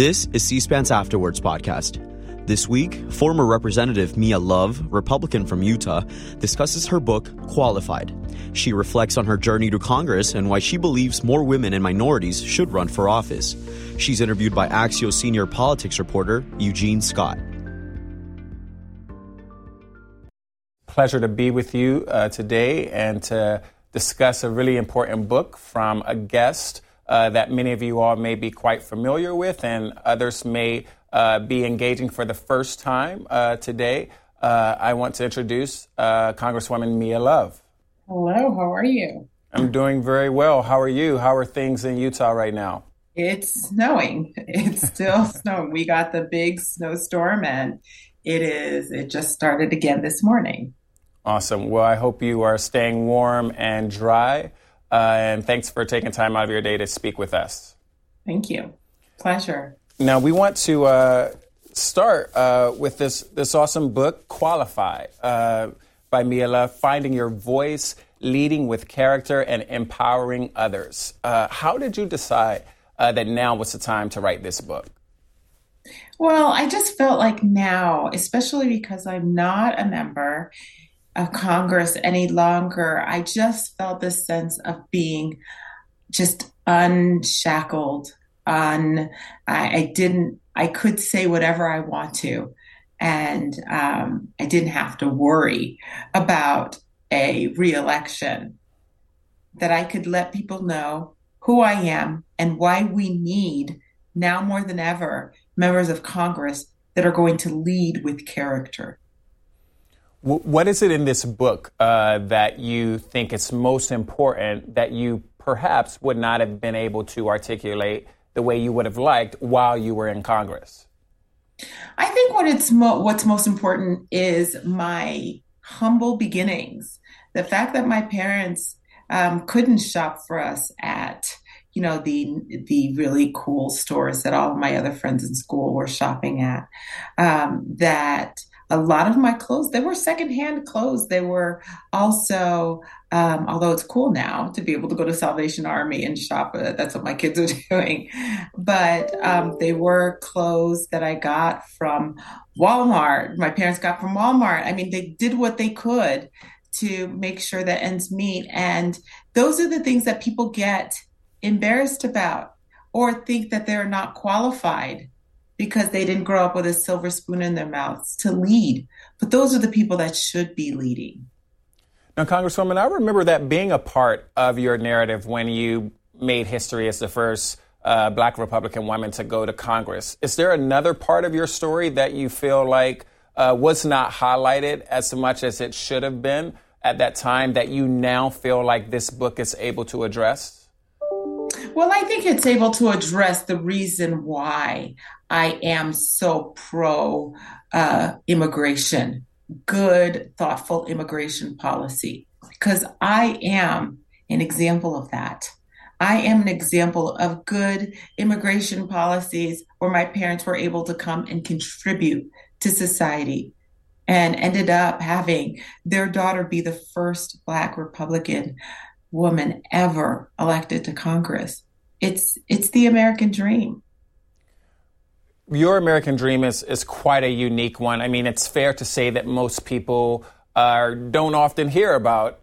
This is C SPAN's After Words podcast. This week, former Representative Mia Love, Republican from Utah, discusses her book, Qualified. She reflects on her journey to Congress and why she believes more women and minorities should run for office. She's interviewed by Axios senior politics reporter Eugene Scott. Pleasure to be with you uh, today and to discuss a really important book from a guest uh, that many of you all may be quite familiar with, and others may uh, be engaging for the first time uh, today. Uh, I want to introduce uh, Congresswoman Mia Love. Hello, how are you? I'm doing very well. How are you? How are things in Utah right now? It's snowing. It's still snowing. We got the big snowstorm, and it is. It just started again this morning. Awesome. Well, I hope you are staying warm and dry. Uh, and thanks for taking time out of your day to speak with us. Thank you. Pleasure. Now, we want to uh, start uh, with this, this awesome book, Qualify, uh, by Love, Finding Your Voice, Leading with Character, and Empowering Others. Uh, how did you decide uh, that now was the time to write this book? Well, I just felt like now, especially because I'm not a member of Congress any longer, I just felt this sense of being just unshackled. Un, I, I didn't. I could say whatever I want to, and um, I didn't have to worry about a reelection. That I could let people know who I am and why we need now more than ever members of Congress that are going to lead with character. What is it in this book uh, that you think is most important that you perhaps would not have been able to articulate the way you would have liked while you were in Congress? I think what it's mo- what's most important is my humble beginnings. The fact that my parents um, couldn't shop for us at you know the the really cool stores that all of my other friends in school were shopping at. Um, that a lot of my clothes they were secondhand clothes. They were also um, although it's cool now to be able to go to salvation army and shop uh, that's what my kids are doing. But um, they were clothes that i got from walmart. My parents got from walmart. I mean they did what they could to make sure that ends meet. And those are the things that people get embarrassed about or think that they're not qualified because they didn't grow up with a silver spoon in their mouths to lead. But those are the people that should be leading. Now, Congresswoman, I remember that being a part of your narrative when you made history as the first uh, black Republican woman to go to Congress. Is there another part of your story that you feel like uh, was not highlighted as much as it should have been at that time that you now feel like this book is able to address? Well, I think it's able to address the reason why I am so pro uh, immigration, good, thoughtful immigration policy, because I am an example of that. I am an example of good immigration policies where my parents were able to come and contribute to society and ended up having their daughter be the first Black Republican woman ever elected to Congress. It's it's the American dream. Your American dream is is quite a unique one. I mean, it's fair to say that most people uh, don't often hear about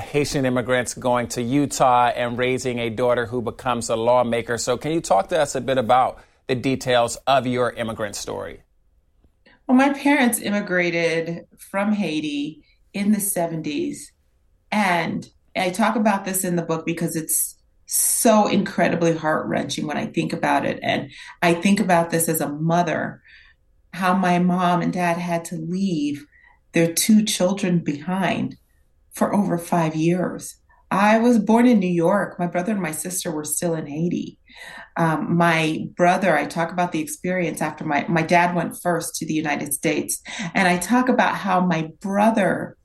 Haitian immigrants going to Utah and raising a daughter who becomes a lawmaker. So, can you talk to us a bit about the details of your immigrant story? Well, my parents immigrated from Haiti in the 70s. And I talk about this in the book because it's so incredibly heart wrenching when I think about it. And I think about this as a mother, how my mom and dad had to leave their two children behind for over five years. I was born in New York. My brother and my sister were still in Haiti. Um, my brother, I talk about the experience after my, my dad went first to the United States. And I talk about how my brother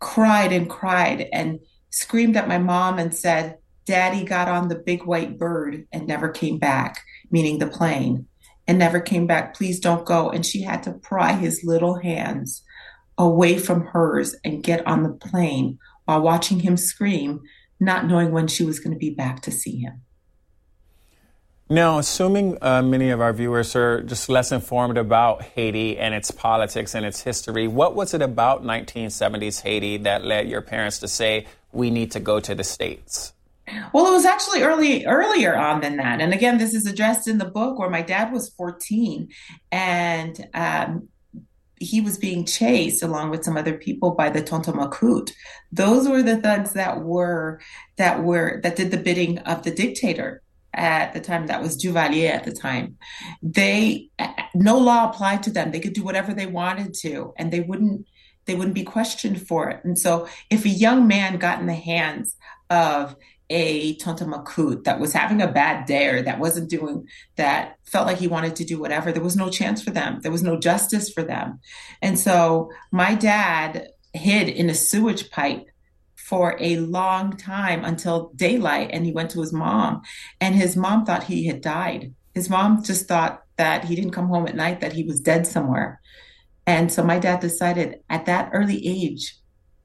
cried and cried and screamed at my mom and said, Daddy got on the big white bird and never came back, meaning the plane, and never came back. Please don't go. And she had to pry his little hands away from hers and get on the plane while watching him scream, not knowing when she was going to be back to see him. Now, assuming uh, many of our viewers are just less informed about Haiti and its politics and its history, what was it about 1970s Haiti that led your parents to say, we need to go to the States? Well, it was actually early earlier on than that. And again, this is addressed in the book where my dad was 14 and um, he was being chased along with some other people by the Tonton Macoute. Those were the thugs that were that were that did the bidding of the dictator at the time that was Duvalier at the time, they no law applied to them. They could do whatever they wanted to, and they wouldn't they wouldn't be questioned for it. And so, if a young man got in the hands of a Tonton Macoute that was having a bad day or that wasn't doing that felt like he wanted to do whatever, there was no chance for them. There was no justice for them. And so my dad hid in a sewage pipe for a long time until daylight and he went to his mom and his mom thought he had died his mom just thought that he didn't come home at night that he was dead somewhere and so my dad decided at that early age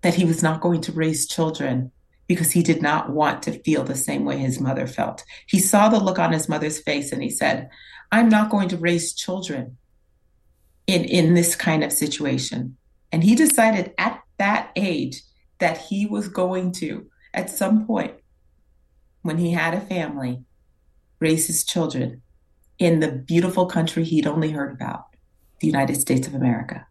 that he was not going to raise children because he did not want to feel the same way his mother felt. He saw the look on his mother's face and he said i'm not going to raise children in in this kind of situation. And he decided at that age that he was going to, at some point, when he had a family, raise his children in the beautiful country he'd only heard about, the United States of America.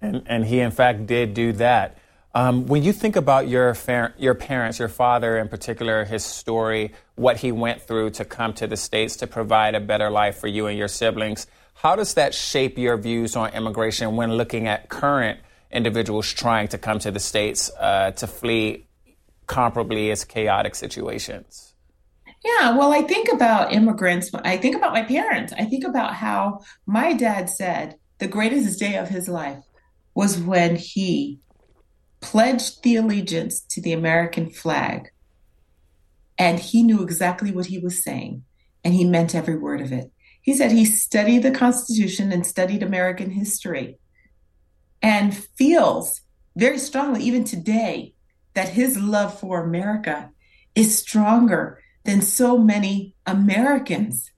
And, and he, in fact, did do that. Um, when you think about your your parents, your father in particular, his story, what he went through to come to the states to provide a better life for you and your siblings, how does that shape your views on immigration when looking at current individuals trying to come to the States uh, to flee comparably as chaotic situations? Yeah, well, I think about immigrants. I think about my parents. I think about how my dad said the greatest day of his life was when he pledged the allegiance to the American flag. And he knew exactly what he was saying, and he meant every word of it. He said he studied the Constitution and studied American history and feels very strongly, even today, that his love for America is stronger than so many Americans,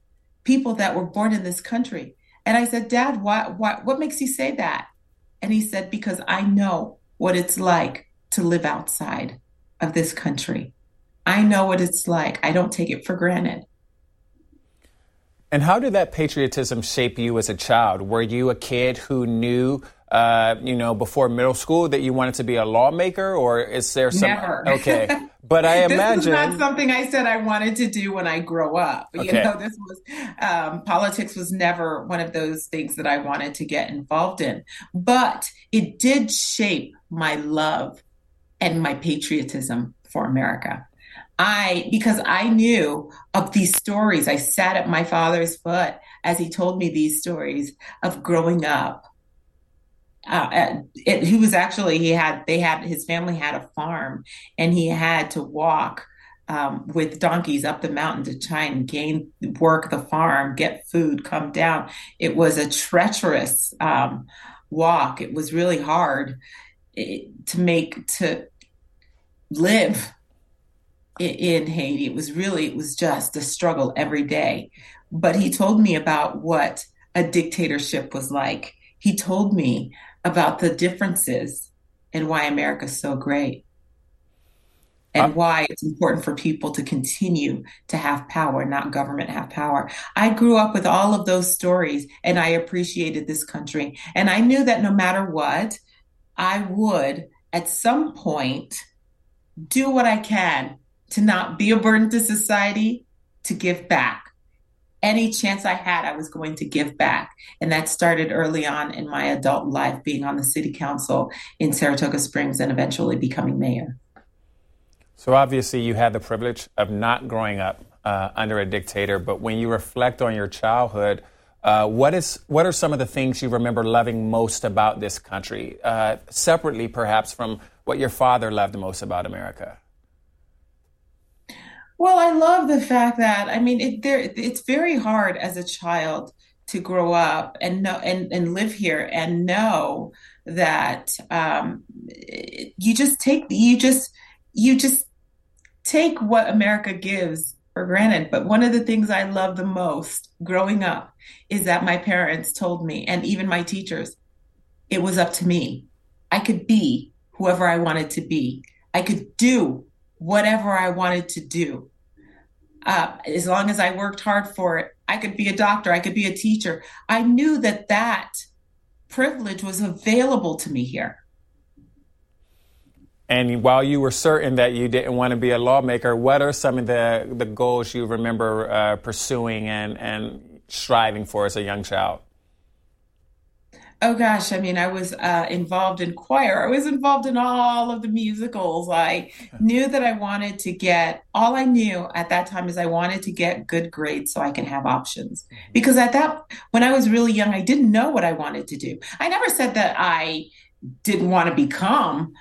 people that were born in this country. And I said, Dad, why, why, what makes you say that? And he said, Because I know what it's like to live outside of this country. I know what it's like. I don't take it for granted. And how did that patriotism shape you as a child? Were you a kid who knew uh, you know, before middle school that you wanted to be a lawmaker, or is there some? Never. Okay, but I imagine this is not something I said I wanted to do when I grow up. Okay. You know, this was um, politics was never one of those things that I wanted to get involved in, but it did shape my love and my patriotism for America. I, because I knew of these stories, I sat at my father's foot as he told me these stories of growing up uh, it, he was actually he had they had his family had a farm and he had to walk um, with donkeys up the mountain to try and gain work the farm get food come down. It was a treacherous um, walk. It was really hard eh, to make to live in, in haiti. It was really it was just a struggle every day. But he told me about what a dictatorship was like. He told me about the differences and why America's so great and uh, why it's important for people to continue to have power, not government have power. I grew up with all of those stories and I appreciated this country. And I knew that no matter what, I would at some point do what I can to not be a burden to society, to give back any chance I had, I was going to give back. And that started early on in my adult life, being on the city council in Saratoga Springs and eventually becoming mayor. So, obviously, you had the privilege of not growing up uh, under a dictator, but when you reflect on your childhood, uh, what is what are some of the things you remember loving most about this country, uh, separately perhaps from what your father loved most about America? Well, I love the fact that I mean, it, there it's very hard as a child to grow up and know and, and live here and know that um, you just take you just you just take what America gives for granted. But one of the things I love the most growing up is that my parents told me, and even my teachers, it was up to me. I could be whoever I wanted to be. I could do whatever I wanted to do. Uh, as long as I worked hard for it, I could be a doctor, I could be a teacher. I knew that that privilege was available to me here. And while you were certain that you didn't want to be a lawmaker, what are some of the, the goals you remember uh, pursuing and, and striving for as a young child? Oh gosh, I mean, I was uh, involved in choir. I was involved in all of the musicals. I knew that I wanted to get, all I knew at that time is I wanted to get good grades so I can have options. Mm-hmm. Because at that, when I was really young, I didn't know what I wanted to do. I never said that I didn't want to become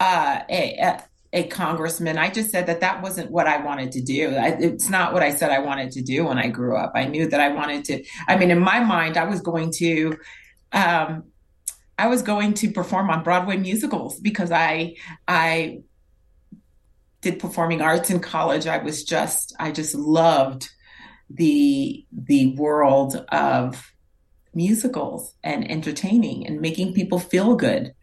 uh, a, a, a congressman. I just said that that wasn't what I wanted to do. I, it's not what I said I wanted to do when I grew up. I knew that I wanted to. I mean, in my mind, I was going to. Um, I was going to perform on Broadway musicals because I I did performing arts in college. I was just I just loved the the world of musicals and entertaining and making people feel good.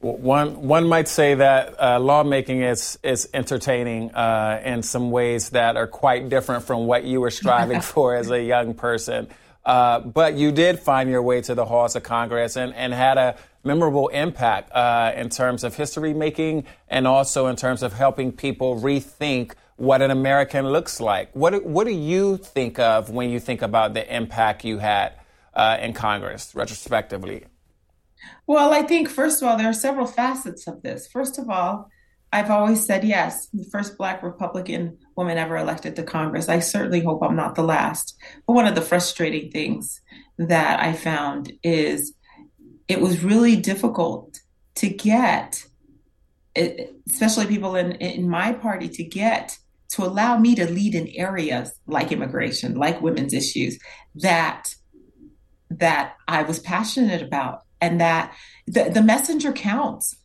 One one might say that uh, lawmaking is is entertaining uh, in some ways that are quite different from what you were striving for as a young person. Uh, but you did find your way to the halls of Congress and, and had a memorable impact uh, in terms of history making and also in terms of helping people rethink what an American looks like. What what do you think of when you think about the impact you had uh, in Congress retrospectively? Well, I think, first of all, there are several facets of this. First of all, I've always said yes, the first Black Republican woman ever elected to Congress. I certainly hope I'm not the last. But one of the frustrating things that I found is it was really difficult to get, especially people in, in my party, to get to allow me to lead in areas like immigration, like women's issues that that I was passionate about and that the, the messenger counts.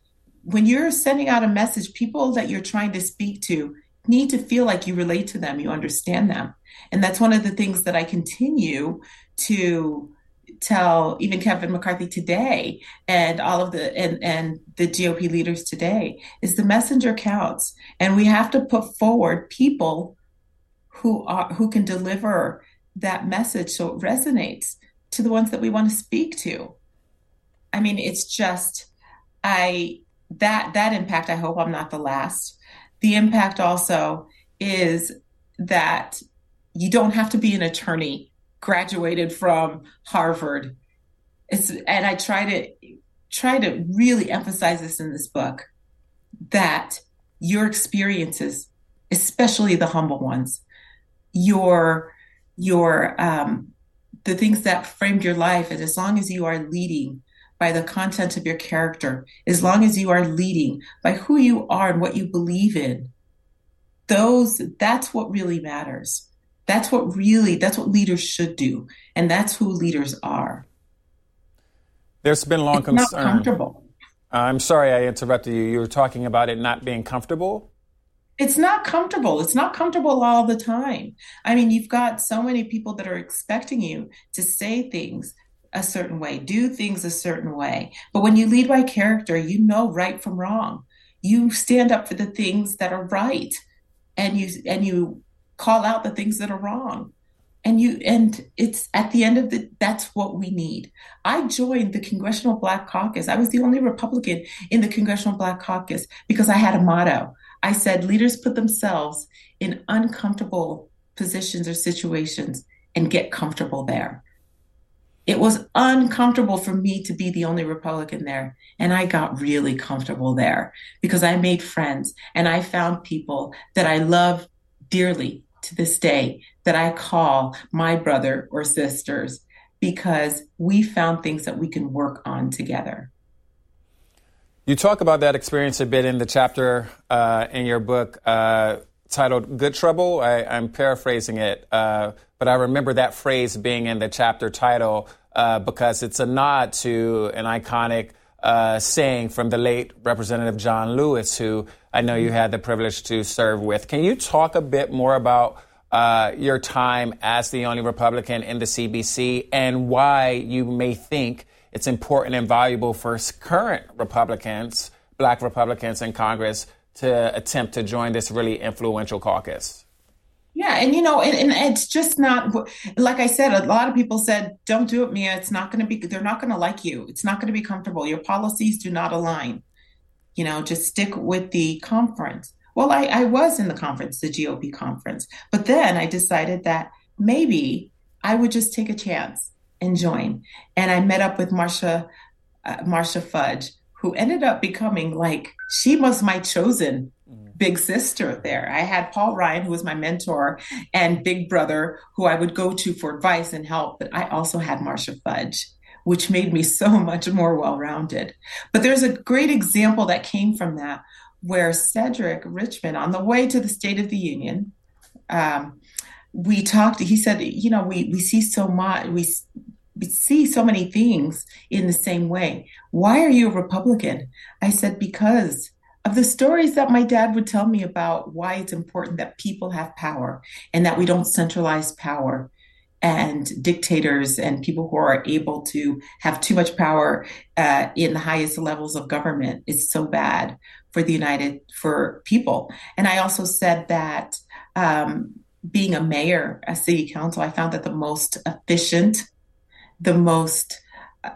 When you're sending out a message, people that you're trying to speak to need to feel like you relate to them, you understand them. And that's one of the things that I continue to tell even Kevin McCarthy today and all of the and, and the GOP leaders today is the messenger counts. And we have to put forward people who are who can deliver that message so it resonates to the ones that we want to speak to. I mean, it's just I that that impact. I hope I'm not the last. The impact also is that you don't have to be an attorney graduated from Harvard. It's, and I try to try to really emphasize this in this book that your experiences, especially the humble ones, your your um, the things that framed your life, and as long as you are leading by the content of your character, as long as you are leading by who you are and what you believe in, those that's what really matters. That's what really that's what leaders should do, and that's who leaders are. There's been long it's concern. Not comfortable. I'm sorry I interrupted you. You were talking about it not being comfortable. It's not comfortable. It's not comfortable all the time. I mean, you've got so many people that are expecting you to say things a certain way, do things a certain way. But when you lead by character, you know right from wrong. You stand up for the things that are right and you and you call out the things that are wrong. And you and it's at the end of the that's what we need. I joined the Congressional Black Caucus. I was the only Republican in the Congressional Black Caucus because I had a motto. I said leaders put themselves in uncomfortable positions or situations and get comfortable there it was uncomfortable for me to be the only Republican there. And I got really comfortable there because I made friends and I found people that I love dearly to this day that I call my brother or sisters because we found things that we can work on together. You talk about that experience a bit in the chapter uh, in your book uh, titled Good Trouble. I, am paraphrasing it, uh, but I remember that phrase being in the chapter title uh, because it's a nod to an iconic uh, saying from the late Representative John Lewis, who I know you had the privilege to serve with. Can you talk a bit more about uh, your time as the only Republican in the CBC and why you may think it's important and valuable for current Republicans, black Republicans in Congress, to attempt to join this really influential caucus? Yeah, and you know, and, and, it's just not like I said. A lot of people said, "Don't do it, Mia. It's not going to be. They're not going to like you. It's not going to be comfortable. Your policies do not align. You know, just stick with the conference." Well, I, I was in the conference, the GOP conference, but then I decided that maybe I would just take a chance and join. And I met up with Marcia, uh, Marcia Fudge, who ended up becoming like she was my chosen big sister there. I had Paul Ryan, who was my mentor, and big brother, who I would go to for advice and help. But I also had Marcia Fudge, which made me so much more well rounded. But there's a great example that came from that where Cedric Richmond, on the way to the State of the Union, um, we talked, he said, you know, we, we see so much, we see so many things in the same way. Why are you a Republican? I said, because of the stories that my dad would tell me about why it's important that people have power and that we don't centralize power and dictators and people who are able to have too much power uh, in the highest levels of government is so bad for the united for people and i also said that um, being a mayor a city council i found that the most efficient the most uh,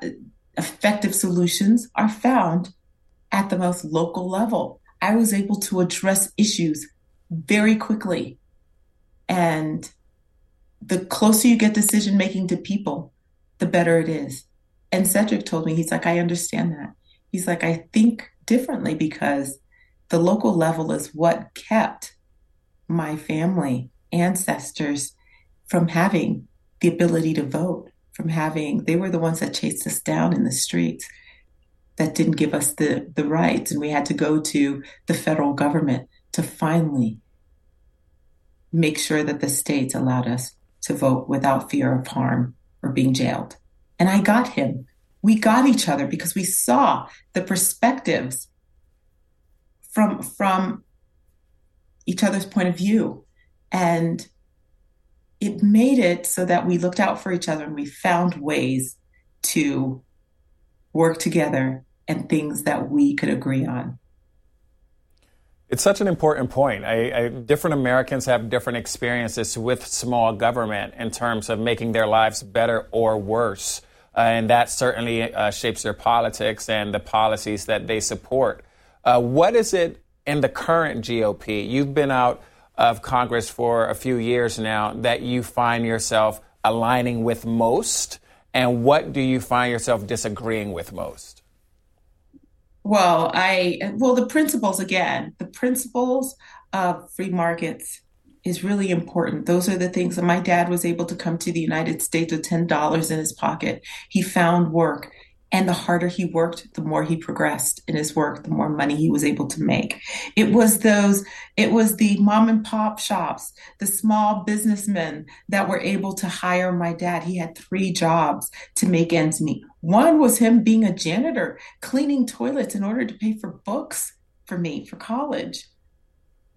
effective solutions are found at the most local level. I was able to address issues very quickly. And the closer you get decision making to people, the better it is. And Cedric told me, he's like, I understand that. He's like, I think differently because the local level is what kept my family, ancestors from having the ability to vote, from having, they were the ones that chased us down in the streets that didn't give us the, the rights. And we had to go to the federal government to finally make sure that the states allowed us to vote without fear of harm or being jailed. And I got him. We got each other because we saw the perspectives from from each other's point of view. And it made it so that we looked out for each other and we found ways to work together and things that we could agree on. It's such an important point. I, I, different Americans have different experiences with small government in terms of making their lives better or worse. Uh, and that certainly uh, shapes their politics and the policies that they support. Uh, what is it in the current GOP? You've been out of Congress for a few years now that you find yourself aligning with most? And what do you find yourself disagreeing with most? Well, I well the principles again, the principles of free markets is really important. Those are the things that my dad was able to come to the United States with $10 in his pocket. He found work. And the harder he worked, the more he progressed in his work, the more money he was able to make. It was those, it was the mom and pop shops, the small businessmen that were able to hire my dad. He had three jobs to make ends meet. One was him being a janitor, cleaning toilets in order to pay for books for me for college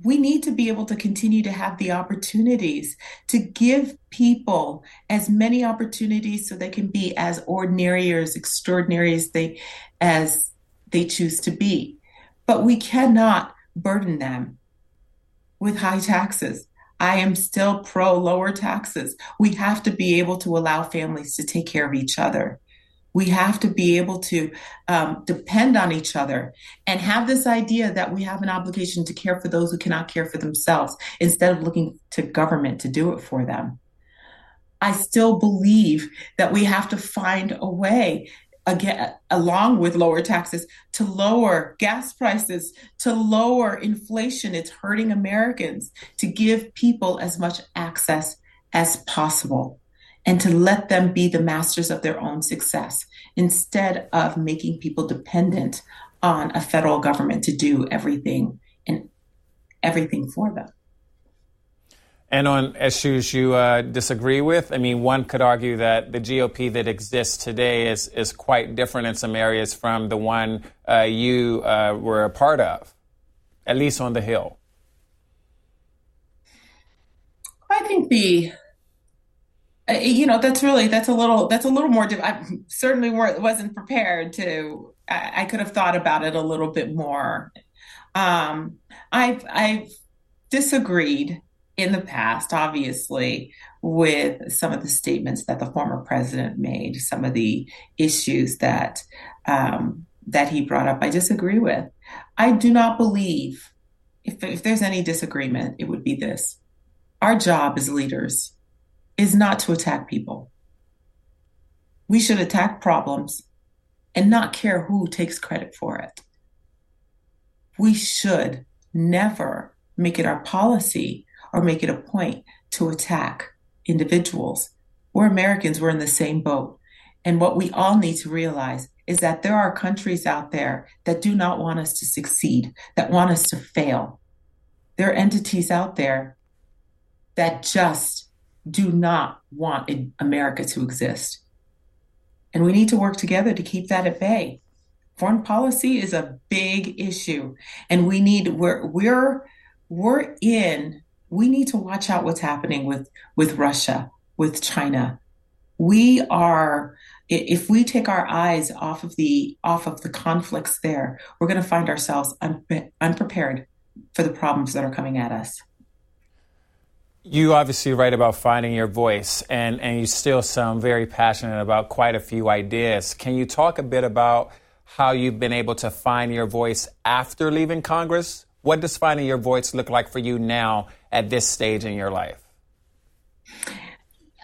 we need to be able to continue to have the opportunities to give people as many opportunities so they can be as ordinary or as extraordinary as they as they choose to be. But we cannot burden them with high taxes. I am still pro lower taxes. We have to be able to allow families to take care of each other we have to be able to um, depend on each other and have this idea that we have an obligation to care for those who cannot care for themselves instead of looking to government to do it for them. I still believe that we have to find a way again along with lower taxes to lower gas prices to lower inflation it's hurting americans to give people as much access as possible and to let them be the masters of their own success instead of making people dependent on a federal government to do everything and everything for them. And on issues you uh, disagree with, I mean, one could argue that the GOP that exists today is, is quite different in some areas from the one uh, you uh, were a part of, at least on the Hill. I think the you know that's really that's a little that's a little more i certainly weren't wasn't prepared to I, I, could have thought about it a little bit more. Um, i've i've disagreed in the past obviously with some of the statements that the former president made some of the issues that um, that he brought up i disagree with. I do not believe if, if there's any disagreement it would be this. Our job as leaders is not to attack people. We should attack problems and not care who takes credit for it. We should never make it our policy or make it a point to attack individuals. We're Americans, we're in the same boat. And what we all need to realize is that there are countries out there that do not want us to succeed, that want us to fail. There are entities out there that just do not want America to exist. And we need to work together to keep that at bay. Foreign policy is a big issue. And we need we're we're we're in, we need to watch out what's happening with with Russia, with China. We are if we take our eyes off of the off of the conflicts there, we're going to find ourselves unprepared for the problems that are coming at us. You obviously write about finding your voice, and, and you still sound very passionate about quite a few ideas. Can you talk a bit about how you've been able to find your voice after leaving Congress? What does finding your voice look like for you now at this stage in your life?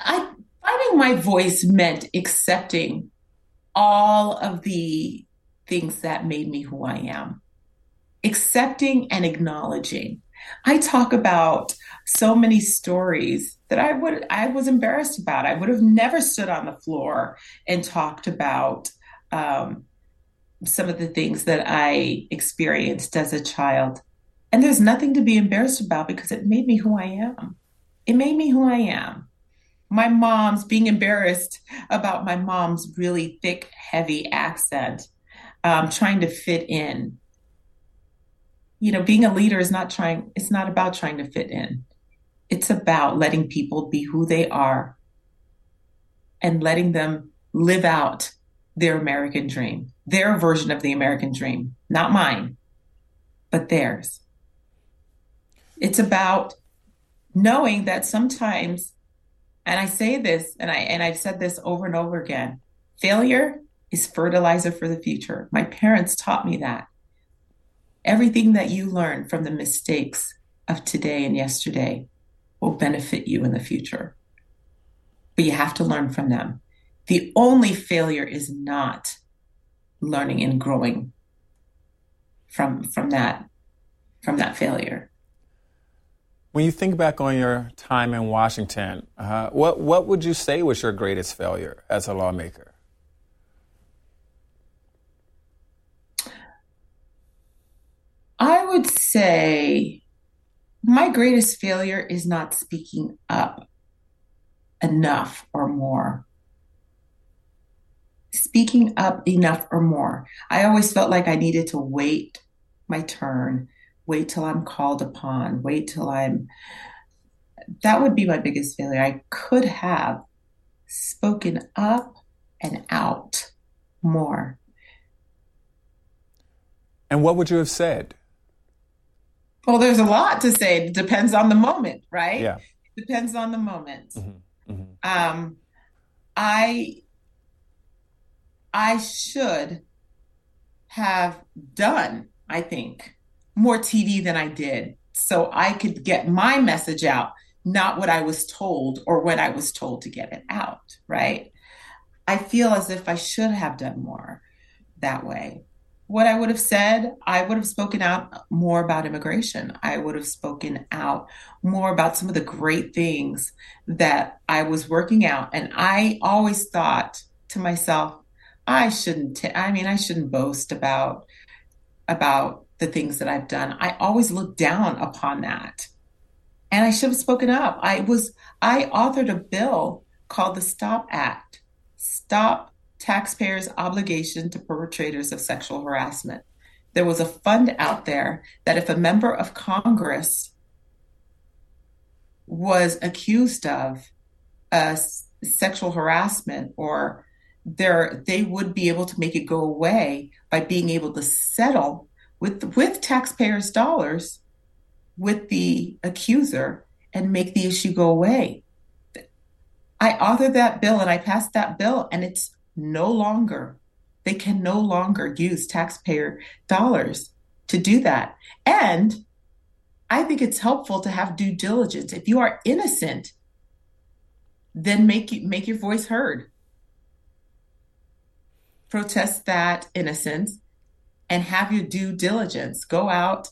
I, finding my voice meant accepting all of the things that made me who I am, accepting and acknowledging. I talk about so many stories that I would I was embarrassed about. I would have never stood on the floor and talked about um, some of the things that I experienced as a child. And there's nothing to be embarrassed about because it made me who I am. It made me who I am. My mom's being embarrassed about my mom's really thick, heavy accent, um, trying to fit in. You know, being a leader is not trying, it's not about trying to fit in. It's about letting people be who they are and letting them live out their American dream, their version of the American dream, not mine, but theirs. It's about knowing that sometimes, and I say this, and I and I've said this over and over again, failure is fertilizer for the future. My parents taught me that. Everything that you learn from the mistakes of today and yesterday will benefit you in the future. But you have to learn from them. The only failure is not learning and growing from from that from that failure. When you think back on your time in Washington, uh, what what would you say was your greatest failure as a lawmaker? I would say my greatest failure is not speaking up enough or more. Speaking up enough or more. I always felt like I needed to wait my turn, wait till I'm called upon, wait till I'm. That would be my biggest failure. I could have spoken up and out more. And what would you have said? Well, there's a lot to say. It depends on the moment, right? Yeah. It depends on the moment. Mm-hmm. Mm-hmm. Um, I I should have done, I think, more TV than I did, so I could get my message out, not what I was told or when I was told to get it out. Right? I feel as if I should have done more that way what I would have said, I would have spoken out more about immigration. I would have spoken out more about some of the great things that I was working out. And I always thought to myself, I shouldn't, t- I mean, I shouldn't boast about, about the things that I've done. I always look down upon that. And I should have spoken up. I was, I authored a bill called the STOP Act, Stop Taxpayers' Obligation to Perpetrators of Sexual Harassment. There was a fund out there that if a member of Congress was accused of uh, sexual harassment or there they would be able to make it go away by being able to settle with with taxpayers dollars with the accuser and make the issue go away i authored that bill and i passed that bill and it's no longer they can no longer use taxpayer dollars to do that and i think it's helpful to have due diligence if you are innocent then make you make your voice heard protest that innocence and have your due diligence. Go out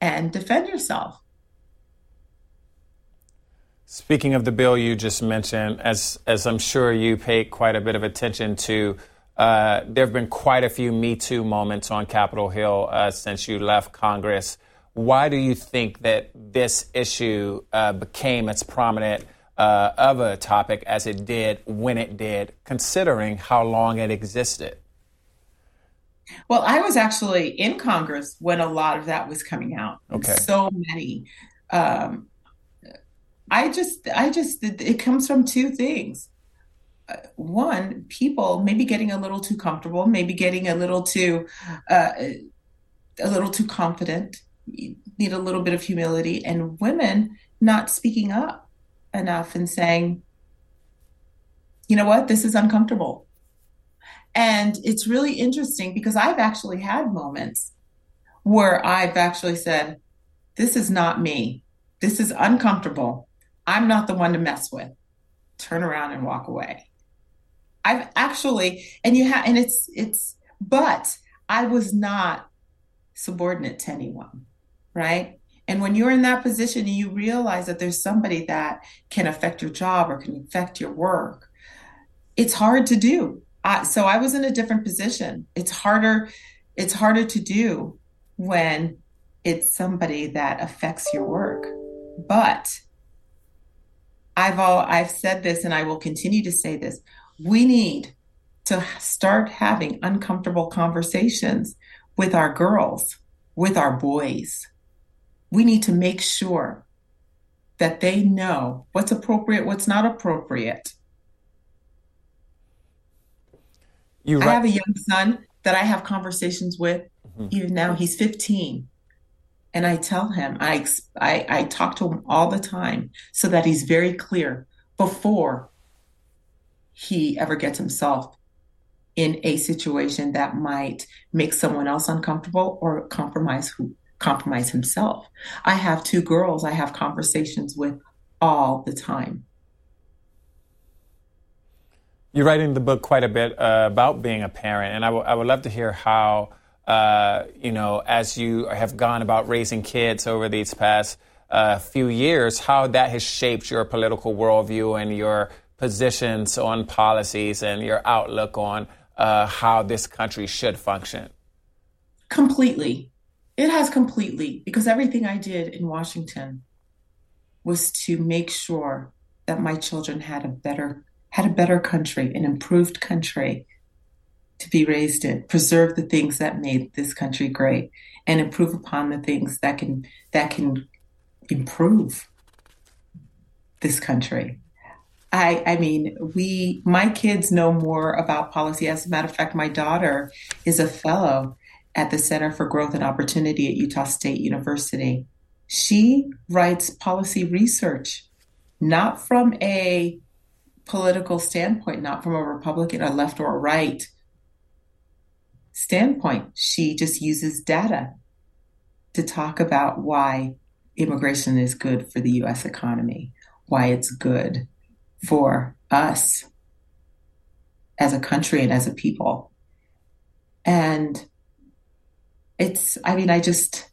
and defend yourself. Speaking of the bill you just mentioned, as as I'm sure you pay quite a bit of attention to, uh, there have been quite a few Me Too moments on Capitol Hill uh, since you left Congress. Why do you think that this issue uh, became as prominent uh, of a topic as it did when it did, considering how long it existed? Well, I was actually in Congress when a lot of that was coming out. Okay. So many. Um, I just, I just, it comes from two things. Uh, one, people maybe getting a little too comfortable, maybe getting a little too, uh, a little too confident. You need a little bit of humility, and women not speaking up enough and saying, you know what, this is uncomfortable. And it's really interesting because I've actually had moments where I've actually said, this is not me. This is uncomfortable. I'm not the one to mess with. Turn around and walk away. I've actually, and you have, and it's, it's, but I was not subordinate to anyone, right? And when you're in that position and you realize that there's somebody that can affect your job or can affect your work, it's hard to do. I, so I was in a different position. It's harder. It's harder to do when it's somebody that affects your work. But I've all I've said this, and I will continue to say this. We need to start having uncomfortable conversations with our girls, with our boys we need to make sure that they know what's appropriate, what's not appropriate. You I have a young son that I have conversations with. Mm-hmm. Even now, he's 15, and I tell him I, I I talk to him all the time so that he's very clear before he ever gets himself in a situation that might make someone else uncomfortable or compromise who compromise himself. I have two girls I have conversations with all the time. You're writing the book quite a bit uh, about being a parent, and I, w- I would love to hear how, uh, you know, as you have gone about raising kids over these past uh, few years, how that has shaped your political worldview and your positions on policies and your outlook on uh, how this country should function. Completely. It has completely, because everything I did in Washington was to make sure that my children had a better had a better country, an improved country to be raised in, preserve the things that made this country great, and improve upon the things that can that can improve this country. I, I mean, we, my kids know more about policy. As a matter of fact, my daughter is a fellow at the Center for Growth and Opportunity at Utah State University. She writes policy research, not from a political standpoint, not from a Republican, a left or a right standpoint. She just uses data to talk about why immigration is good for the US economy, why it's good for us as a country and as a people. And it's, I mean, I just,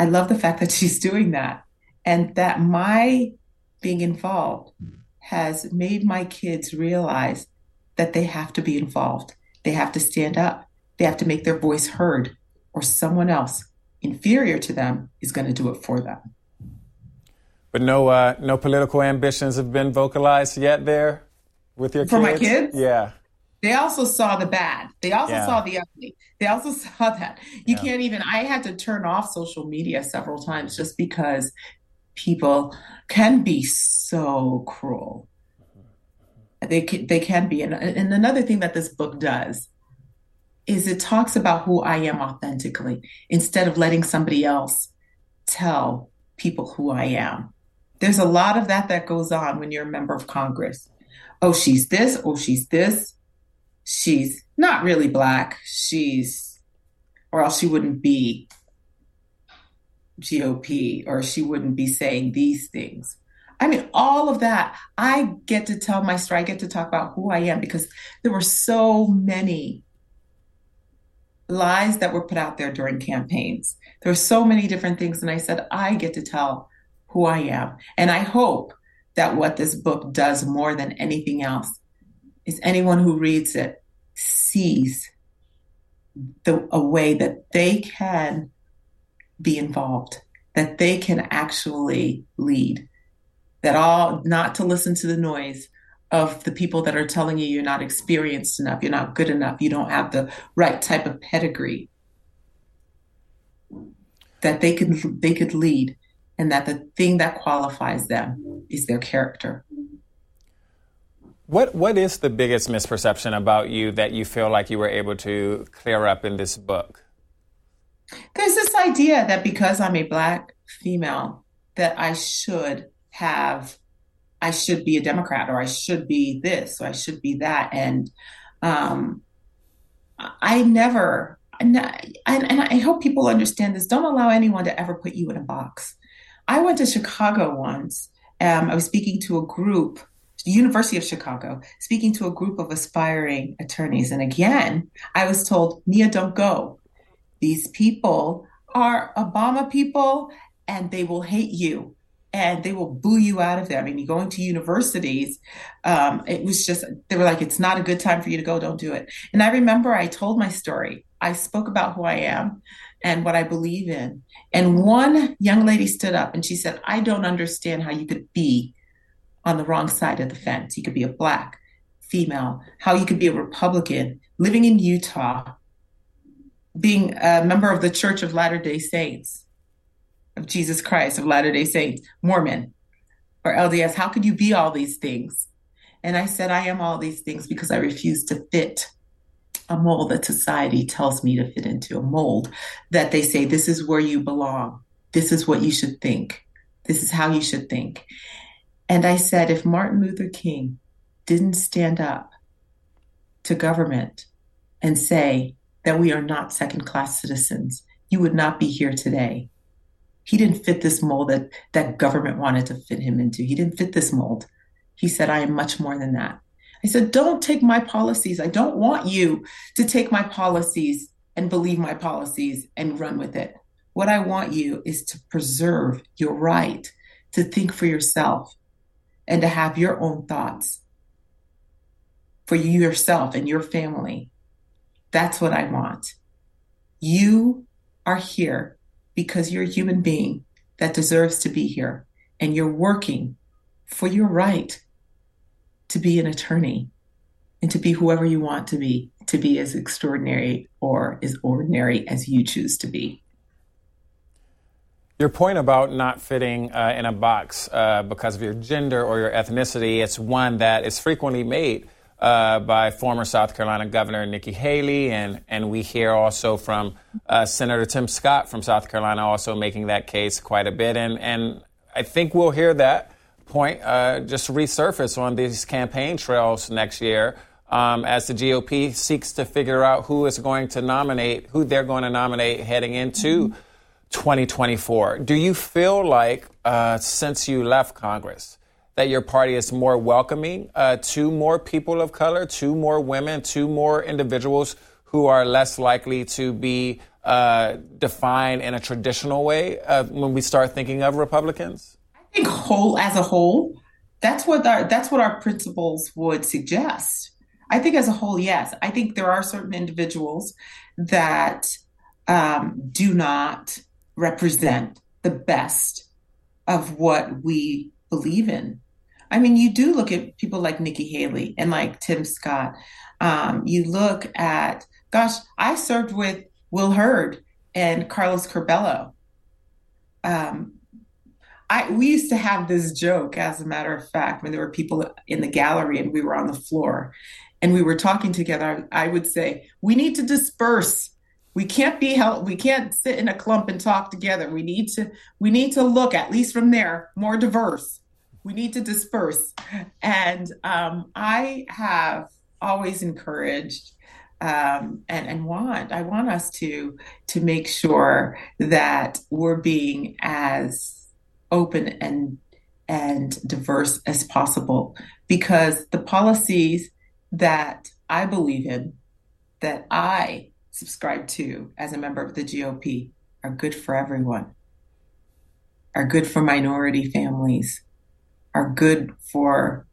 I love the fact that she's doing that and that my being involved has made my kids realize that they have to be involved. They have to stand up. They have to make their voice heard, or someone else inferior to them is going to do it for them. But no, uh, no political ambitions have been vocalized yet there with your For kids? my kids? Yeah. They also saw the bad. They also Yeah. saw the ugly. They also saw that. You Yeah. can't even, I had to turn off social media several times just because people can be so cruel. They can, they can be. And, and another thing that this book does is it talks about who I am authentically instead of letting somebody else tell people who I am. There's a lot of that that goes on when you're a member of Congress. Oh, she's this. Oh, she's this. She's not really black. She's, or else she wouldn't be GOP or she wouldn't be saying these things. I mean, all of that, I get to tell my story. I get to talk about who I am because there were so many lies that were put out there during campaigns. There were so many different things. And I said, I get to tell who I am. And I hope that what this book does more than anything else is anyone who reads it sees the, a way that they can be involved, that they can actually lead, that all not to listen to the noise of the people that are telling you you're not experienced enough, you're not good enough, you don't have the right type of pedigree. That they could they could lead, and that the thing that qualifies them is their character. What What is the biggest misperception about you that you feel like you were able to clear up in this book? There's this idea that because I'm a black female, that I should have, I should be a Democrat or I should be this or I should be that. And um, I never, and I, and I hope people understand this. Don't allow anyone to ever put you in a box. I went to Chicago once. Um, I was speaking to a group, University of Chicago, speaking to a group of aspiring attorneys. And again, I was told, Mia, don't go these people are Obama people and they will hate you and they will boo you out of there. I mean, you go into universities, um, it was just, they were like, it's not a good time for you to go, don't do it. And I remember I told my story. I spoke about who I am and what I believe in. And one young lady stood up and she said, I don't understand how you could be on the wrong side of the fence. You could be a black female, how you could be a Republican living in Utah being a member of the Church of Latter day Saints, of Jesus Christ, of Latter day Saints, Mormon, or LDS. How could you be all these things? And I said, I am all these things because I refuse to fit a mold that society tells me to fit into, a mold that they say, this is where you belong. This is what you should think. This is how you should think. And I said, if Martin Luther King didn't stand up to government and say, that we are not second class citizens. You would not be here today. He didn't fit this mold that, that government wanted to fit him into. He didn't fit this mold. He said, I am much more than that. I said, Don't take my policies. I don't want you to take my policies and believe my policies and run with it. What I want you is to preserve your right to think for yourself and to have your own thoughts for you yourself and your family that's what I want. You are here because you're a human being that deserves to be here, and you're working for your right to be an attorney and to be whoever you want to be, to be as extraordinary or as ordinary as you choose to be. Your point about not fitting uh, in a box uh, because of your gender or your ethnicity, it's one that is frequently made uh, by former South Carolina Governor Nikki Haley, and and we hear also from uh, Senator Tim Scott from South Carolina also making that case quite a bit, and and I think we'll hear that point uh, just resurface on these campaign trails next year. Um, as the GOP seeks to figure out who is going to nominate, who they're going to nominate heading into 2024. Do you feel like, uh, since you left Congress, that your party is more welcoming uh, to more people of color, to more women, to more individuals who are less likely to be uh, defined in a traditional way uh, when we start thinking of Republicans? I think whole as a whole, that's what our that's what our principles would suggest. I think as a whole, yes. I think there are certain individuals that um, do not represent the best of what we believe in. I mean, you do look at people like Nikki Haley and like Tim Scott. Um, you look at, gosh, I served with Will Hurd and Carlos Curbelo. Um, I, we used to have this joke, as a matter of fact, when there were people in the gallery and we were on the floor and we were talking together, I, I would say, we need to disperse. We can't be held, we can't sit in a clump and talk together. We need to, we need to look, at least from there, more diverse. We need to disperse. And um, I have always encouraged um, and, and want, I want us to, to make sure that we're being as open and and diverse as possible. Because the policies that I believe in, that I subscribe to as a member of the GOP, are good for everyone, are good for minority families, are good for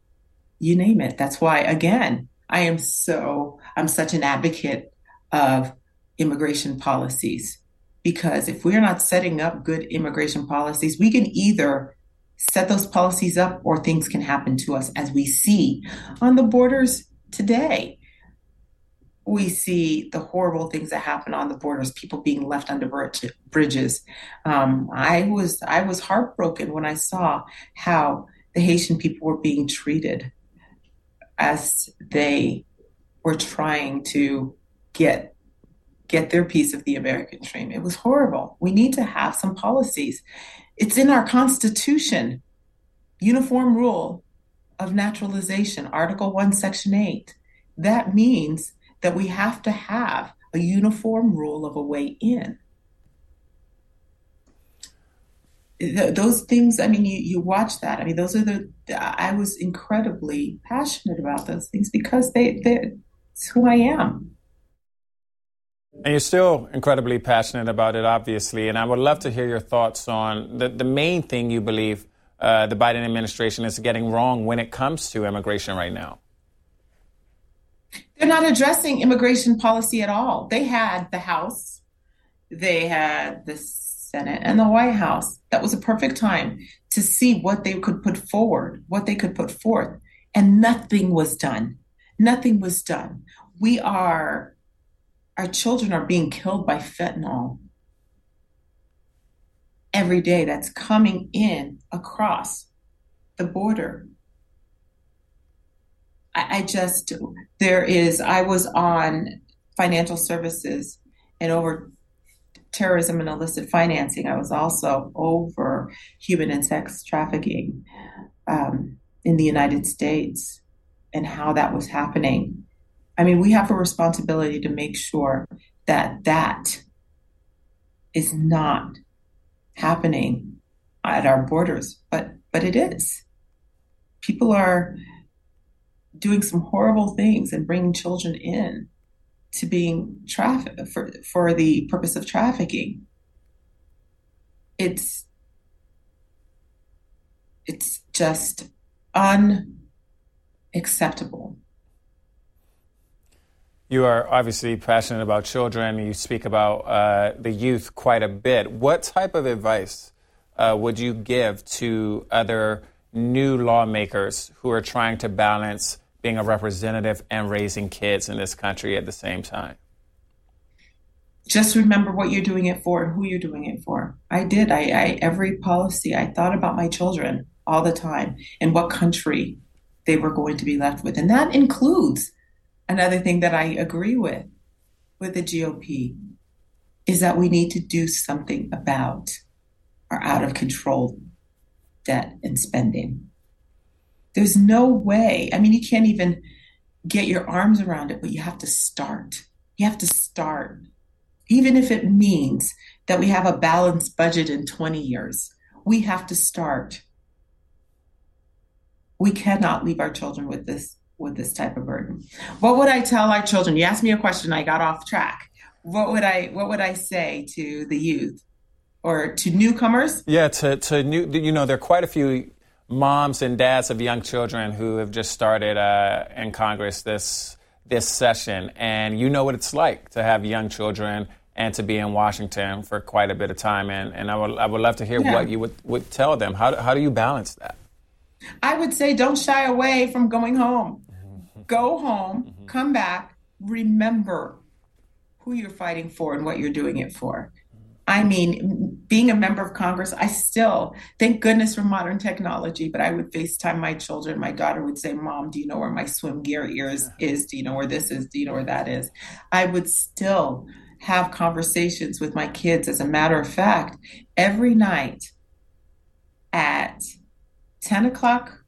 you name it. That's why, again, I am so, I'm such an advocate of immigration policies because if we're not setting up good immigration policies, we can either set those policies up or things can happen to us as we see on the borders today. We see the horrible things that happen on the borders, people being left under bridges. Um, I was I was heartbroken when I saw how the Haitian people were being treated as they were trying to get get their piece of the American dream. It was horrible. We need to have some policies. It's in our Constitution, Uniform Rule of Naturalization, Article 1, Section 8. That means that we have to have a uniform rule of a way in. Those things i mean you, you watch that i mean those are the i was incredibly passionate about those things because they they it's who i am and you're still incredibly passionate about it, obviously. And I would love to hear your thoughts on the, the main thing you believe uh, the Biden administration is getting wrong when it comes to immigration right now. They're not addressing immigration policy at all. They had the House, they had the Senate, and the White House. That was a perfect time to see what they could put forward, what they could put forth. And nothing was done. Nothing was done. We are our children are being killed by fentanyl every day that's coming in across the border. I, I, just, there is, I was on financial services and over terrorism and illicit financing. I was also over human and sex trafficking um, in the United States and how that was happening I mean, we have a responsibility to make sure that that is not happening at our borders, but but it is. People are doing some horrible things and bringing children in to being trafficked for for the purpose of trafficking. It's it's just unacceptable. You are obviously passionate about children. You speak about uh, the youth quite a bit. What type of advice uh, would you give to other new lawmakers who are trying to balance being a representative and raising kids in this country at the same time? Just remember what you're doing it for and who you're doing it for. I did. I, I every policy I thought about my children all the time and what country they were going to be left with, and that includes another thing that I agree with with the GOP is that we need to do something about our out of control debt and spending. There's no way. I mean, you can't even get your arms around it, but you have to start. You have to start. Even if it means that we have a balanced budget in 20 years, we have to start. We cannot leave our children with this with this type of burden. What would I tell our children? You asked me a question, I got off track. What would I what would I say to the youth or to newcomers? Yeah, to to new you know, there are quite a few moms and dads of young children who have just started uh, in Congress this this session, and you know what it's like to have young children and to be in Washington for quite a bit of time. And, and I, would, I would love to hear yeah. what you would, would tell them. How, how do you balance that? I would say don't shy away from going home. Go home, mm-hmm. come back, remember who you're fighting for and what you're doing it for. I mean, being a member of Congress, I still, thank goodness for modern technology, but I would FaceTime my children. My daughter would say, Mom, do you know where my swim gear ears is? Do you know where this is? Do you know where that is? I would still have conversations with my kids. As a matter of fact, every night at 10 o'clock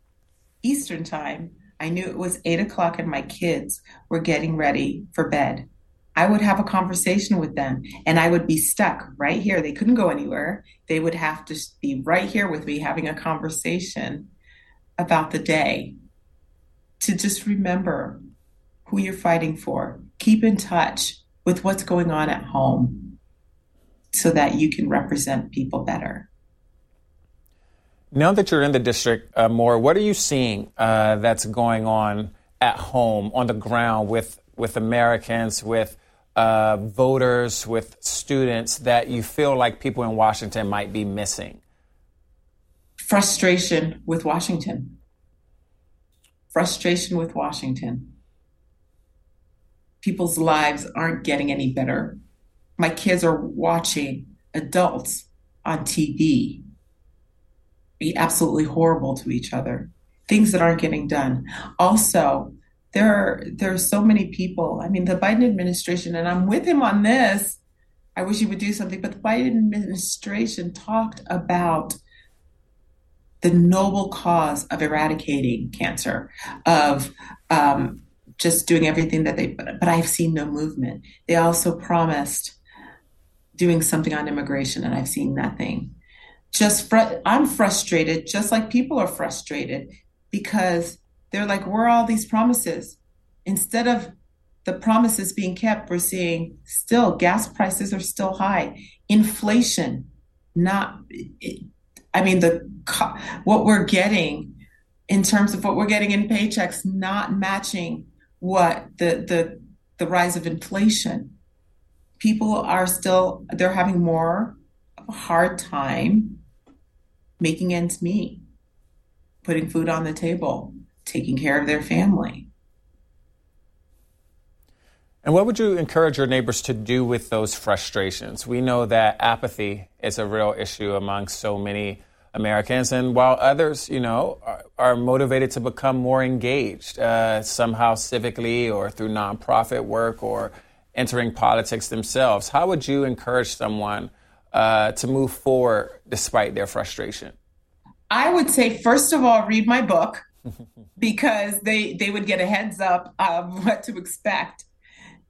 Eastern time, I knew it was 8 o'clock and my kids were getting ready for bed. I would have a conversation with them and I would be stuck right here. They couldn't go anywhere. They would have to be right here with me having a conversation about the day to just remember who you're fighting for. Keep in touch with what's going on at home so that you can represent people better. Now that you're in the district uh, more, what are you seeing uh, that's going on at home, on the ground with, with Americans, with uh, voters, with students that you feel like people in Washington might be missing? Frustration with Washington. Frustration with Washington. People's lives aren't getting any better. My kids are watching adults on TV be absolutely horrible to each other, things that aren't getting done. Also, there are there are so many people. I mean, the Biden administration, and I'm with him on this. I wish he would do something, but the Biden administration talked about the noble cause of eradicating cancer, of um, just doing everything that they. But, but I've seen no movement. They also promised doing something on immigration, and I've seen nothing. Just fr- I'm frustrated, just like people are frustrated because they're like, where are all these promises? Instead of the promises being kept, we're seeing still gas prices are still high. Inflation, not, I mean, the what we're getting in terms of what we're getting in paychecks, not matching what the the the rise of inflation. People are still they're having more of a hard time making ends meet, putting food on the table taking care of their family. And what would you encourage your neighbors to do with those frustrations? We know that apathy is a real issue among so many Americans, and while others, you know, are, are motivated to become more engaged uh, somehow civically or through nonprofit work or entering politics themselves, how would you encourage someone uh, to move forward despite their frustration? I would say, first of all, read my book because they they would get a heads up of what to expect.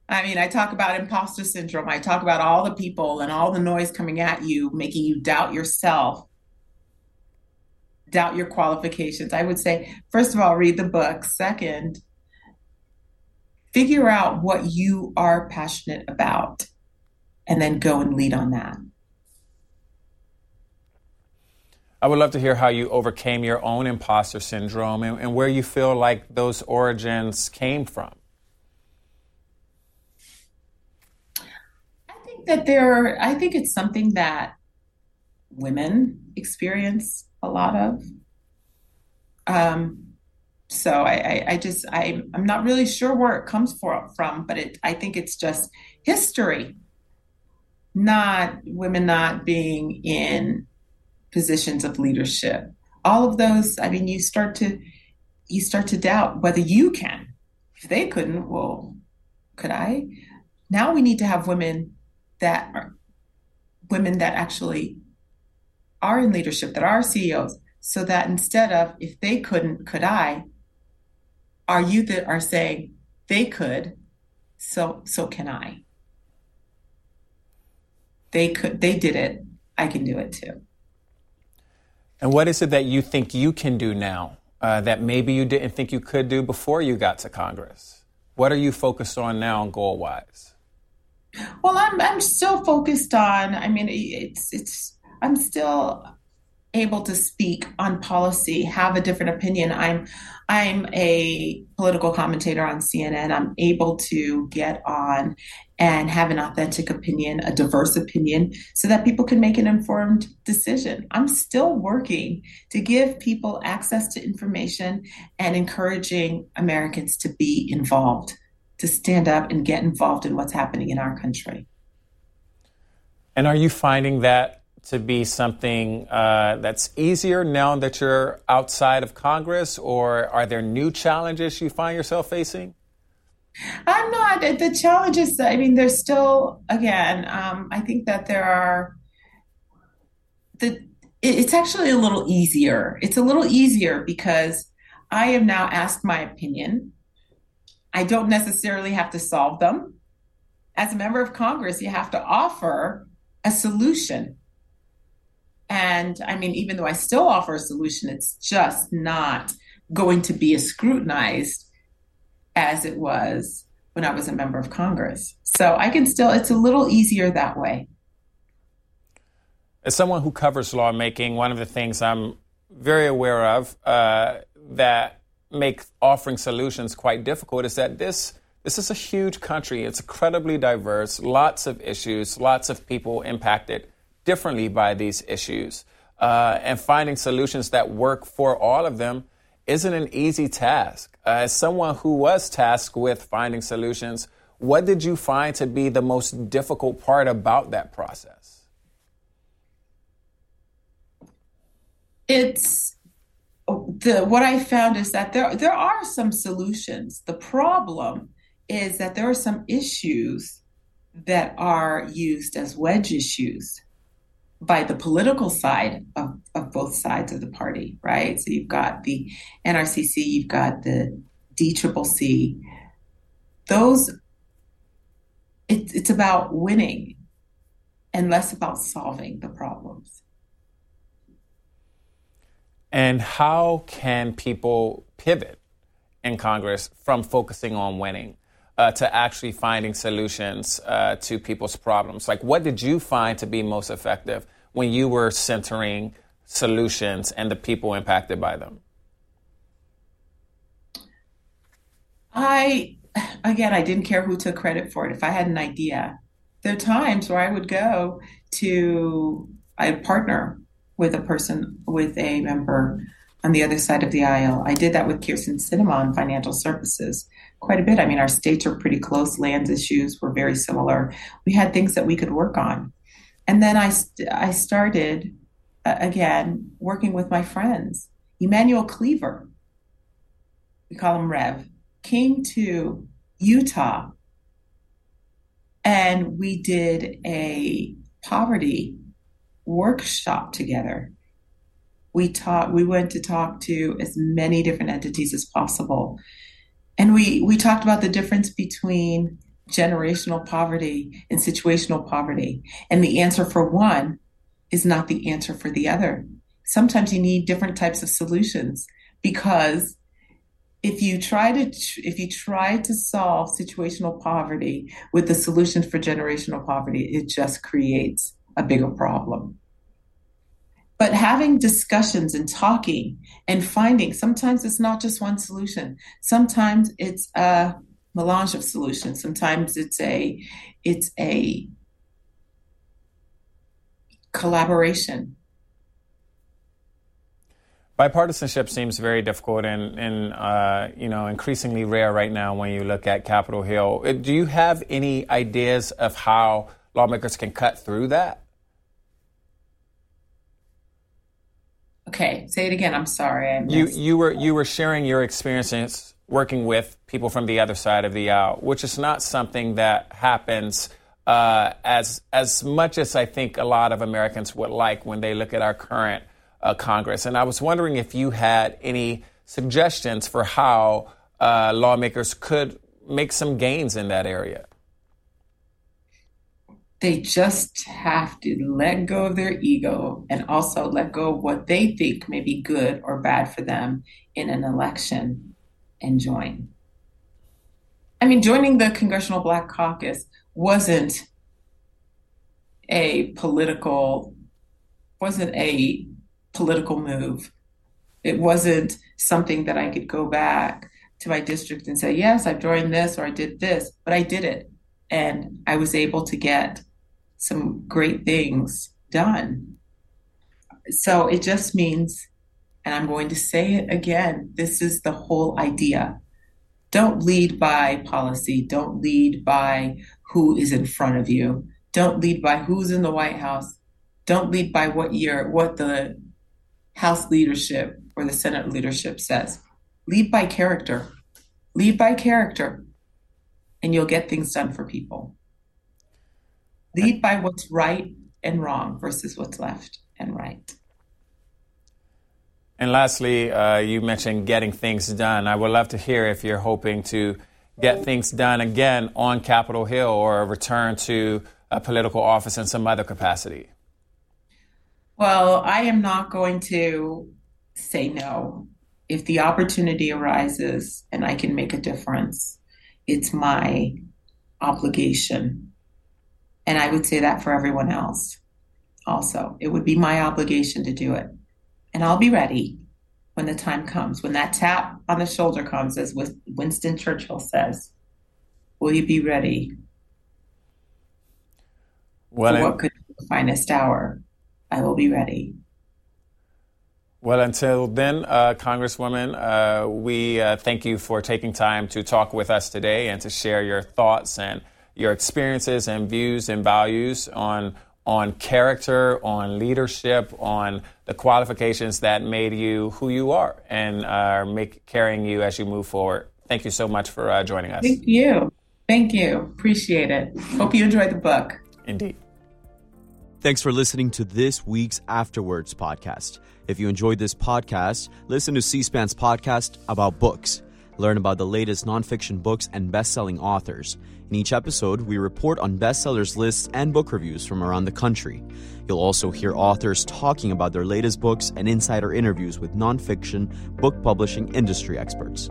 I mean, I talk about imposter syndrome. I talk about all the people and all the noise coming at you, making you doubt yourself, doubt your qualifications. I would say, first of all, read the book. Second, figure out what you are passionate about and then go and lead on that. I would love to hear how you overcame your own imposter syndrome and, and where you feel like those origins came from. I think that there, I think it's something that women experience a lot of. Um, so I, I, I, just I, I'm not really sure where it comes for, from, but it, I think it's just history, not women not being in positions of leadership. All of those, I mean, you start to you start to doubt whether you can. If they couldn't, well, could I? Now we need to have women that are women that actually are in leadership, that are CEOs, so that instead of if they couldn't, could I? are you that are saying they could, so so can I. They could, they did it. I can do it too. And what is it that you think you can do now uh, that maybe you didn't think you could do before you got to Congress? What are you focused on now, goal wise? Well, I'm I'm still focused on. I mean, it's it's. I'm still able to speak on policy, have a different opinion. I'm I'm a political commentator on CNN. I'm able to get on and have an authentic opinion, a diverse opinion, so that people can make an informed decision. I'm still working to give people access to information and encouraging Americans to be involved, to stand up and get involved in what's happening in our country. And are you finding that to be something uh, that's easier now that you're outside of Congress, or are there new challenges you find yourself facing? I'm not. The challenges, I mean, there's still, again, um, I think that there are, the, it's actually a little easier. It's a little easier because I am now asked my opinion. I don't necessarily have to solve them. As a member of Congress, you have to offer a solution. And I mean, even though I still offer a solution, it's just not going to be scrutinized as it was when I was a member of Congress. So I can still, it's a little easier that way. As someone who covers lawmaking, one of the things I'm very aware of uh, that make offering solutions quite difficult is that this this is a huge country. It's incredibly diverse, lots of issues, lots of people impacted differently by these issues. Uh, and finding solutions that work for all of them isn't an easy task. As someone who was tasked with finding solutions, what did you find to be the most difficult part about that process? It's the what I found is that there there are some solutions. The problem is that there are some issues that are used as wedge issues by the political side of, of both sides of the party, right? So you've got the NRCC, you've got the DCCC. Those, it, it's about winning and less about solving the problems. And how can people pivot in Congress from focusing on winning? Uh, to actually finding solutions uh, to people's problems? Like, what did you find to be most effective when you were centering solutions and the people impacted by them? I, again, I didn't care who took credit for it. If I had an idea, there are times where I would go to, I'd partner with a person, with a member on the other side of the aisle. I did that with Kyrsten Sinema on financial services quite a bit. I mean, our states are pretty close. Land issues were very similar. We had things that we could work on. And then I, I started, uh, again, working with my friends. Emanuel Cleaver, we call him Rev, came to Utah and we did a poverty workshop together. We taught, we went to talk to as many different entities as possible and we we talked about the difference between generational poverty and situational poverty. And the answer for one is not the answer for the other. Sometimes you need different types of solutions because if you try to if you try to solve situational poverty with the solution for generational poverty, it just creates a bigger problem but having discussions and talking and finding sometimes it's not just one solution sometimes it's a melange of solutions sometimes it's a it's a collaboration Bipartisanship seems very difficult and, and uh, you know increasingly rare right now when you look at Capitol Hill. Uh, do you have any ideas of how lawmakers can cut through that? Okay, say it again. I'm sorry. you you were you were sharing your experiences working with people from the other side of the aisle, which is not something that happens uh, as as much as I think a lot of Americans would like when they look at our current uh, Congress. And I was wondering if you had any suggestions for how uh, lawmakers could make some gains in that area. They just have to let go of their ego and also let go of what they think may be good or bad for them in an election and join. I mean, joining the Congressional Black Caucus wasn't a political, wasn't a political move. It wasn't something that I could go back to my district and say, yes, I've joined this or I did this, but I did it. And I was able to get some great things done. So it just means, and I'm going to say it again, this is the whole idea. Don't lead by policy, don't lead by who is in front of you, don't lead by who's in the White House, don't lead by what year, what the House leadership or the Senate leadership says. Lead by character. Lead by character, and you'll get things done for people. Lead by what's right and wrong versus what's left and right. And lastly, uh, you mentioned getting things done. I would love to hear if you're hoping to get things done again on Capitol Hill or a return to a political office in some other capacity. Well, I am not going to say no. If the opportunity arises and I can make a difference, it's my obligation. And I would say that for everyone else also. It would be my obligation to do it. And I'll be ready when the time comes, when that tap on the shoulder comes, as Winston Churchill says. Will you be ready? Well, what could be the finest hour? I will be ready. Well, until then, uh, Congresswoman, uh, we uh, thank you for taking time to talk with us today and to share your thoughts and your experiences and views and values on on character, on leadership, on the qualifications that made you who you are and are make carrying you as you move forward. Thank you so much for uh, joining us. Thank you. Thank you. Appreciate it. Hope you enjoyed the book. Indeed. Thanks for listening to this week's After Words podcast. If you enjoyed this podcast, listen to C SPAN's podcast about books. Learn about the latest nonfiction books and best selling authors. In each episode, we report on bestsellers lists and book reviews from around the country. You'll also hear authors talking about their latest books and insider interviews with nonfiction book publishing industry experts.